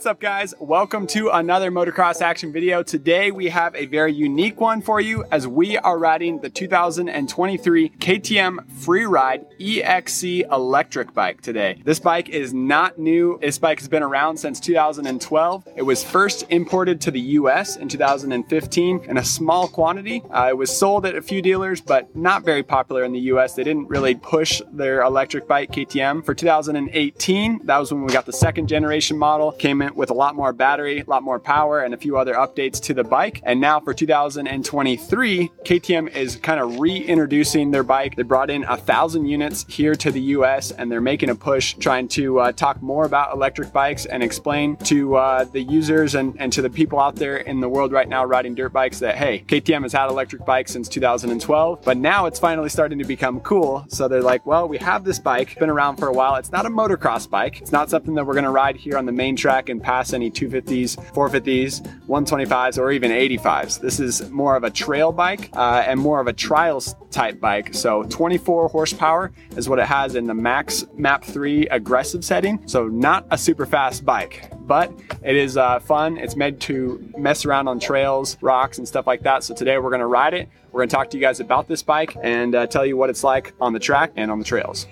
What's up guys? Welcome to another motocross action video. Today we have a very unique one for you as we are riding the 2023 KTM Freeride EXC electric bike today. This bike is not new. This bike has been around since 2012. It was first imported to the US in 2015 in a small quantity. Uh, it was sold at a few dealers, but not very popular in the US. They didn't really push their electric bike KTM. For 2018, that was when we got the second generation model. Came with a lot more battery, a lot more power, and a few other updates to the bike. And now for 2023, KTM is kind of reintroducing their bike. They brought in a thousand units here to the US and they're making a push trying to uh, talk more about electric bikes and explain to uh, the users and, and to the people out there in the world right now riding dirt bikes that, hey, KTM has had electric bikes since 2012, but now it's finally starting to become cool. So they're like, well, we have this bike, been around for a while. It's not a motocross bike. It's not something that we're going to ride here on the main track and pass any 250s, 450s, 125s, or even 85s. This is more of a trail bike uh, and more of a trials type bike. So 24 horsepower is what it has in the max map 3 aggressive setting. So not a super fast bike, but it is uh, fun. It's made to mess around on trails, rocks, and stuff like that. So today we're to ride it. We're to talk to you guys about this bike and uh, tell you what it's like on the track and on the trails.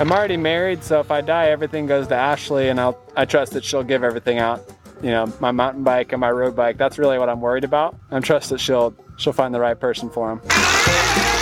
I'm already married, so if I die, everything goes to Ashley, and I'll, I trust that she'll give everything out. You know, my mountain bike and my road bike. That's really what I'm worried about. I trust that she'll she'll find the right person for him.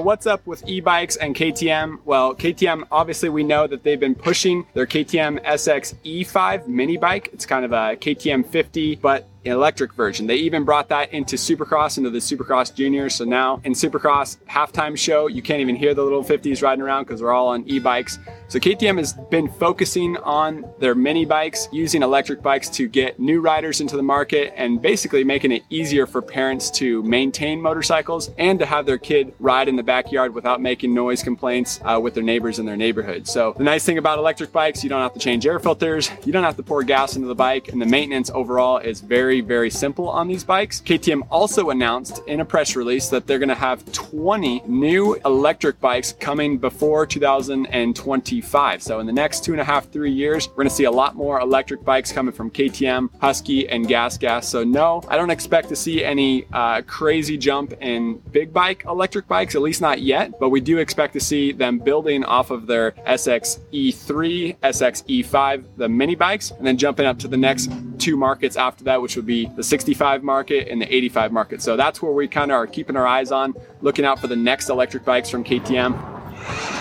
So what's up with e-bikes and KTM? Well, KTM, obviously we know that they've been pushing their KTM SX E5 mini bike. It's kind of a KTM 50, but electric version. They even brought that into Supercross, into the Supercross Juniors. So now in Supercross halftime show, you can't even hear the little 50s riding around because they're all on e-bikes. So KTM has been focusing on their mini bikes, using electric bikes to get new riders into the market and basically making it easier for parents to maintain motorcycles and to have their kid ride in the backyard without making noise complaints uh, with their neighbors in their neighborhood. So the nice thing about electric bikes, you don't have to change air filters, you don't have to pour gas into the bike, and the maintenance overall is very very, very simple on these bikes. KTM also announced in a press release that they're gonna have 20 new electric bikes coming before 2025. So in the next two and a half, three years, we're gonna see a lot more electric bikes coming from KTM, Husky, and Gas Gas. So no, I don't expect to see any uh, crazy jump in big bike electric bikes, at least not yet, but we do expect to see them building off of their SX E3, SX E5, the mini bikes, and then jumping up to the next two markets after that, which would be the 65 market and the 85 market. So that's where we kind of are keeping our eyes on, looking out for the next electric bikes from KTM.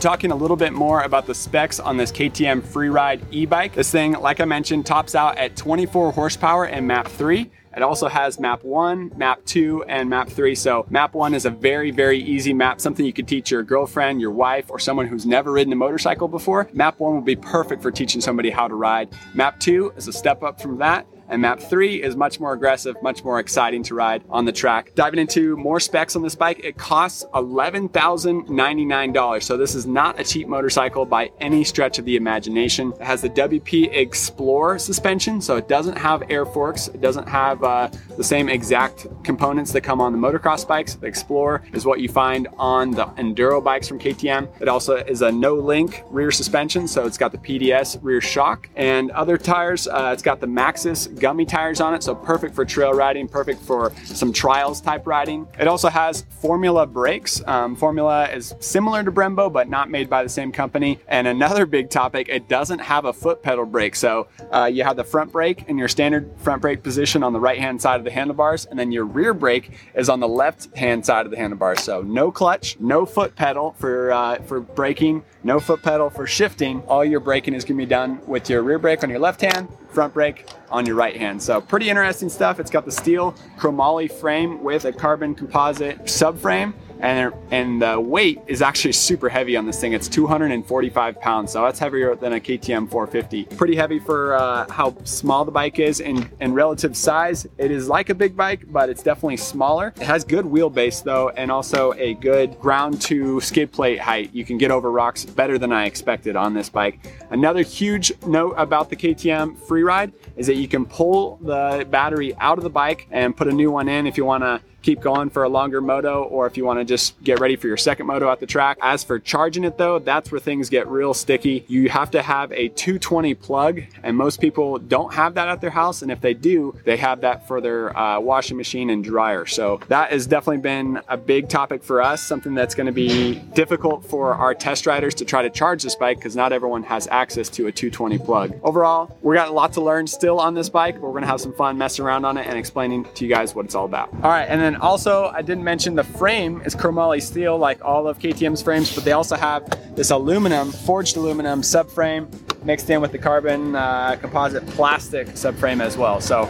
Talking a little bit more about the specs on this KTM Freeride e-bike. This thing, like I mentioned, tops out at 24 horsepower and map 3. It also has map one, map two, and map three. So map one is a very, very easy map, something you could teach your girlfriend, your wife, or someone who's never ridden a motorcycle before. Map one will be perfect for teaching somebody how to ride. Map two is a step up from that. And map three is much more aggressive, much more exciting to ride on the track. Diving into more specs on this bike, it costs $11,099. So this is not a cheap motorcycle by any stretch of the imagination. It has the WP XPLOR suspension, so it doesn't have air forks. It doesn't have uh, the same exact components that come on the motocross bikes. The XPLOR is what you find on the enduro bikes from KTM. It also is a no-link rear suspension, so it's got the PDS rear shock. And other tires, uh, it's got the Maxxis gummy tires on it, so perfect for trail riding, perfect for some trials type riding. It also has Formula brakes. Um, Formula is similar to Brembo, but not made by the same company. And another big topic, it doesn't have a foot pedal brake. So uh, you have the front brake in your standard front brake position on the right hand side of the handlebars, and then your rear brake is on the left hand side of the handlebars. So no clutch, no foot pedal for uh, for braking, no foot pedal for shifting. All your braking is going to be done with your rear brake on your left hand, front brake on your right hand. So pretty interesting stuff. It's got the steel chromoly frame with a carbon composite subframe and and the weight is actually super heavy on this thing. It's 245 pounds, so that's heavier than a KTM 450. Pretty heavy for uh, how small the bike is in, relative size. It is like a big bike, but it's definitely smaller. It has good wheelbase though, and also a good ground to skid plate height. You can get over rocks better than I expected on this bike. Another huge note about the KTM Freeride is that you can pull the battery out of the bike and put a new one in if you want to keep going for a longer moto or if you want to just get ready for your second moto at the track. As for charging it though, that's where things get real sticky. You have to have a 220 plug and most people don't have that at their house and if they do, they have that for their uh, washing machine and dryer. So that has definitely been a big topic for us, something that's going to be difficult for our test riders to try to charge this bike because not everyone has access to a 220 plug. Overall, we got a lot to learn still on this bike, but we're going to have some fun messing around on it and explaining to you guys what it's all about. All right, and then also I didn't mention the frame is chromoly steel like all of KTM's frames, but they also have this aluminum, forged aluminum subframe mixed in with the carbon uh, composite plastic subframe as well. So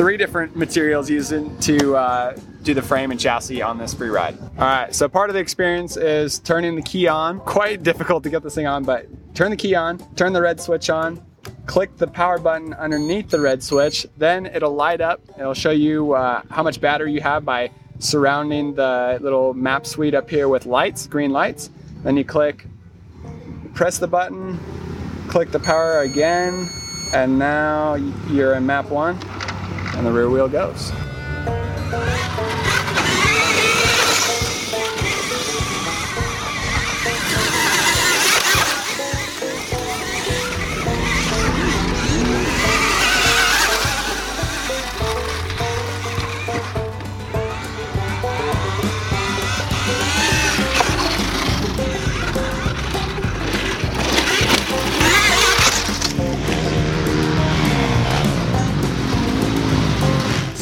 three different materials used to uh, do the frame and chassis on this Freeride. All right, so part of the experience is turning the key on. Quite difficult to get this thing on, but turn the key on, turn the red switch on, click the power button underneath the red switch, then it'll light up. It'll show you uh, how much battery you have by surrounding the little map suite up here with lights, green lights. Then you click, press the button, click the power again, and now you're in map one, and the rear wheel goes.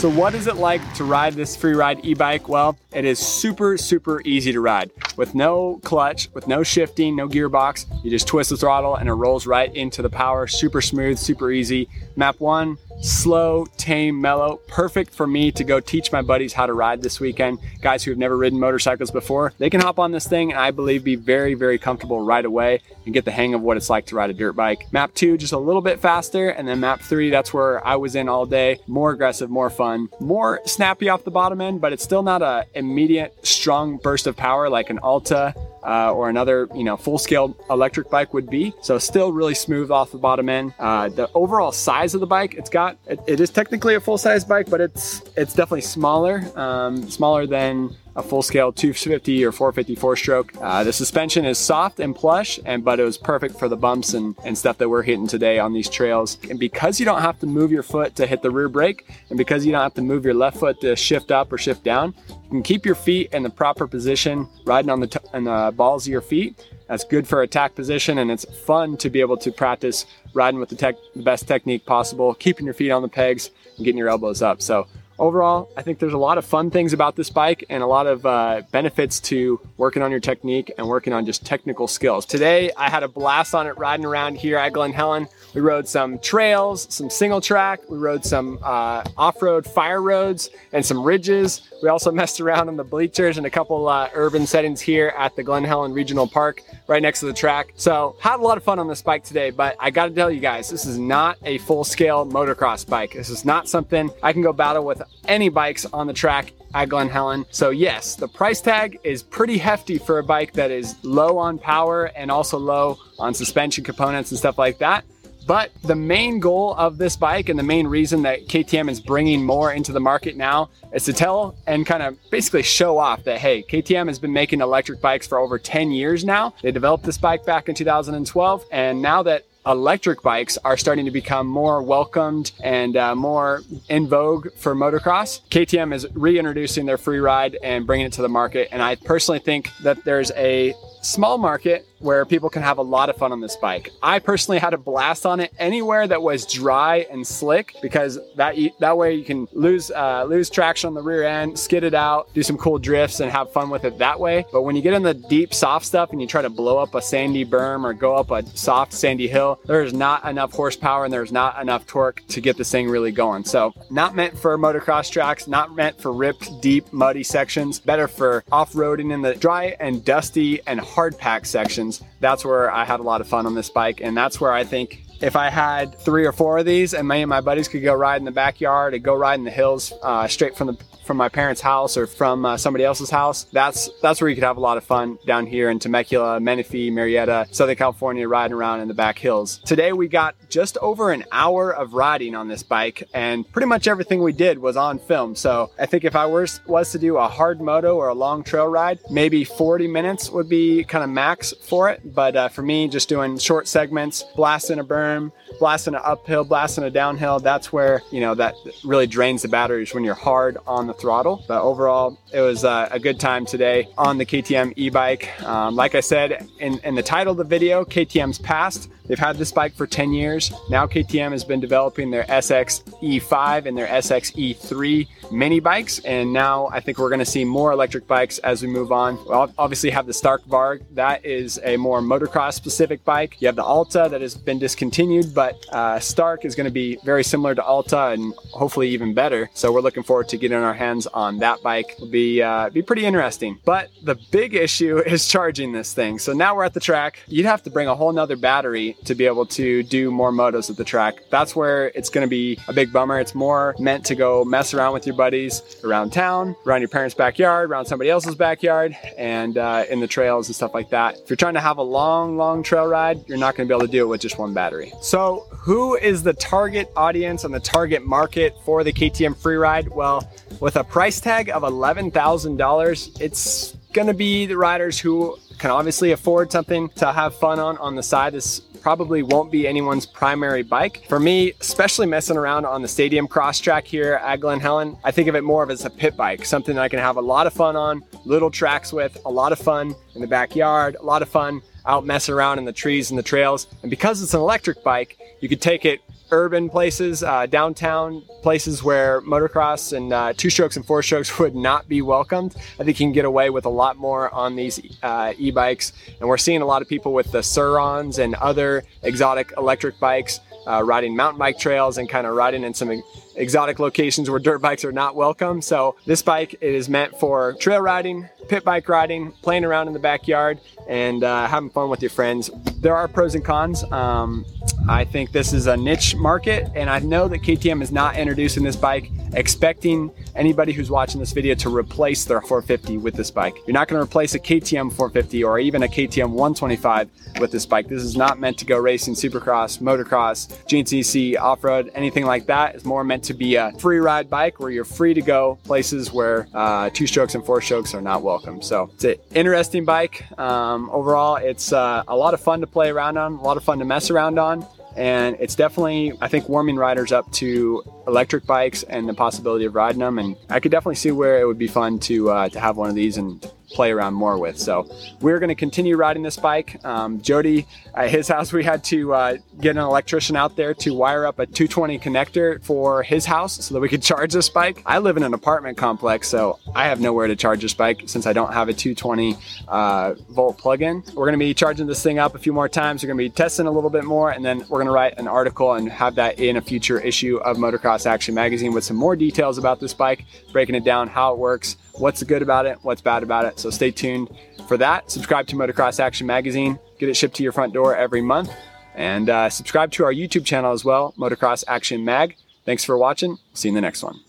So what is it like to ride this Freeride e-bike? Well, it is super, super easy to ride. With no clutch, with no shifting, no gearbox, you just twist the throttle and it rolls right into the power. Super smooth, super easy. Map one, slow, tame, mellow, perfect for me to go teach my buddies how to ride this weekend. Guys who have never ridden motorcycles before, they can hop on this thing and I believe be very, very comfortable right away and get the hang of what it's like to ride a dirt bike. Map two, just a little bit faster. And then map three, that's where I was in all day. More aggressive, more fun, more snappy off the bottom end, but it's still not a immediate strong burst of power like an Alta uh, or another, you know, full-scale electric bike would be. So still really smooth off the bottom end. Uh, the overall size of the bike, it's got, it, it is technically a full-size bike, but it's it's definitely smaller, um, smaller than a full scale 250 or 454 stroke. Uh, the suspension is soft and plush, and but it was perfect for the bumps and, and stuff that we're hitting today on these trails. And because you don't have to move your foot to hit the rear brake, and because you don't have to move your left foot to shift up or shift down, you can keep your feet in the proper position, riding on the, t- on the balls of your feet. That's good for attack position, and it's fun to be able to practice riding with the, tech, the best technique possible, keeping your feet on the pegs and getting your elbows up. So overall, I think there's a lot of fun things about this bike and a lot of uh, benefits to working on your technique and working on just technical skills. Today, I had a blast on it riding around here at Glen Helen. We rode some trails, some single track, we rode some uh, off road fire roads and some ridges. We also messed around on the bleachers and a couple uh, urban settings here at the Glen Helen Regional Park right next to the track. So, had a lot of fun on this bike today, but I gotta tell you guys, this is not a full scale motocross bike. This is not something I can go battle with any bikes on the track at Glen Helen. So yes, the price tag is pretty hefty for a bike that is low on power and also low on suspension components and stuff like that. But the main goal of this bike and the main reason that KTM is bringing more into the market now is to tell and kind of basically show off that, hey, KTM has been making electric bikes for over 10 years now. They developed this bike back in 2012. And now that electric bikes are starting to become more welcomed and uh, more in vogue for motocross. KTM is reintroducing their free ride and bringing it to the market. And I personally think that there's a small market where people can have a lot of fun on this bike. I personally had a blast on it anywhere that was dry and slick because that that way you can lose uh, lose traction on the rear end, skid it out, do some cool drifts, and have fun with it that way. But when you get in the deep soft stuff and you try to blow up a sandy berm or go up a soft sandy hill, there's not enough horsepower and there's not enough torque to get this thing really going. So not meant for motocross tracks, not meant for ripped, deep, muddy sections. Better for off-roading in the dry and dusty and hard pack sections that's where I had a lot of fun on this bike. And that's where I think if I had three or four of these and me and my buddies could go ride in the backyard and go ride in the hills uh, straight from the from my parents' house or from uh, somebody else's house, that's that's where you could have a lot of fun down here in Temecula, Menifee, Murrieta, Southern California, riding around in the back hills. Today we got just over an hour of riding on this bike, and pretty much everything we did was on film. So I think if I was was to do a hard moto or a long trail ride, maybe 40 minutes would be kind of max for it. But uh, for me, just doing short segments, blasting a berm, blasting an uphill, blasting a downhill, that's where you know that really drains the batteries when you're hard on the throttle. But overall, it was uh, a good time today on the KTM e-bike. Um, like I said in, in the title of the video, KTM's past. They've had this bike for 10 years. Now KTM has been developing their SX E5 and their SX E3 mini bikes. And now I think we're going to see more electric bikes as we move on. We'll obviously have the Stark Varg. That is a more motocross specific bike. You have the Alta that has been discontinued, but uh, Stark is going to be very similar to Alta and hopefully even better. So we're looking forward to getting our hands on that bike. It'll be, uh, be pretty interesting. But the big issue is charging this thing. So now we're at the track. You'd have to bring a whole nother battery to be able to do more motos at the track. That's where it's going to be a big bummer. It's more meant to go mess around with your buddies around town, around your parents' backyard, around somebody else's backyard, and uh, in the trails and stuff like that. If you're trying to have a long, long trail ride, you're not going to be able to do it with just one battery. So, who is the target audience and the target market for the KTM Freeride? Well, with a price tag of $11,000, it's going to be the riders who can obviously afford something to have fun on on the side. This probably won't be anyone's primary bike. For me, especially messing around on the stadium cross track here at Glen Helen, I think of it more of as a pit bike, something that I can have a lot of fun on, little tracks with, a lot of fun in the backyard, a lot of fun out messing around in the trees and the trails. And because it's an electric bike, you could take it urban places, uh, downtown places where motocross and uh, two strokes and four strokes would not be welcomed. I think you can get away with a lot more on these uh, e bikes. And we're seeing a lot of people with the Sur-Rons and other exotic electric bikes uh, riding mountain bike trails and kind of riding in some exotic locations where dirt bikes are not welcome. So this bike is meant for trail riding, pit bike riding, playing around in the backyard, and uh, having fun with your friends. There are pros and cons. Um, I think this is a niche market, and I know that KTM is not introducing this bike expecting anybody who's watching this video to replace their 450 with this bike. You're not going to replace a KTM 450 or even a KTM 125 with this bike. This is not meant to go racing supercross, motocross, GNCC, off-road, anything like that. It's more meant to be a free ride bike where you're free to go places where uh, two strokes and four strokes are not welcome. So it's an interesting bike. Um, overall, it's uh, a lot of fun to play around on, a lot of fun to mess around on and it's definitely I think warming riders up to electric bikes and the possibility of riding them. And I could definitely see where it would be fun to uh, to have one of these and play around more with. So we're going to continue riding this bike. Um, Jody, at his house, we had to uh, get an electrician out there to wire up a 220 connector for his house so that we could charge this bike. I live in an apartment complex, so I have nowhere to charge this bike since I don't have a 220 uh, volt plug-in. We're going to be charging this thing up a few more times. We're going to be testing a little bit more, and then we're going to write an article and have that in a future issue of Motocross Action Magazine with some more details about this bike, breaking it down, how it works, what's good about it, what's bad about it. So stay tuned for that. Subscribe to Motocross Action Magazine. Get it shipped to your front door every month. And uh, subscribe to our YouTube channel as well, Motocross Action Mag. Thanks for watching. See you in the next one.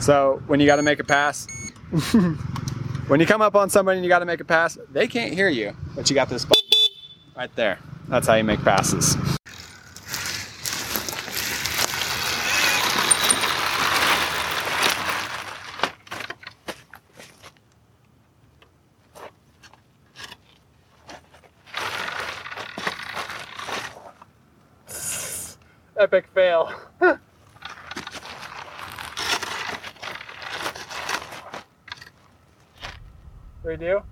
So when you got to make a pass, when you come up on somebody and you got to make a pass, they can't hear you, but you got this right there. That's how you make passes. Epic fail. we?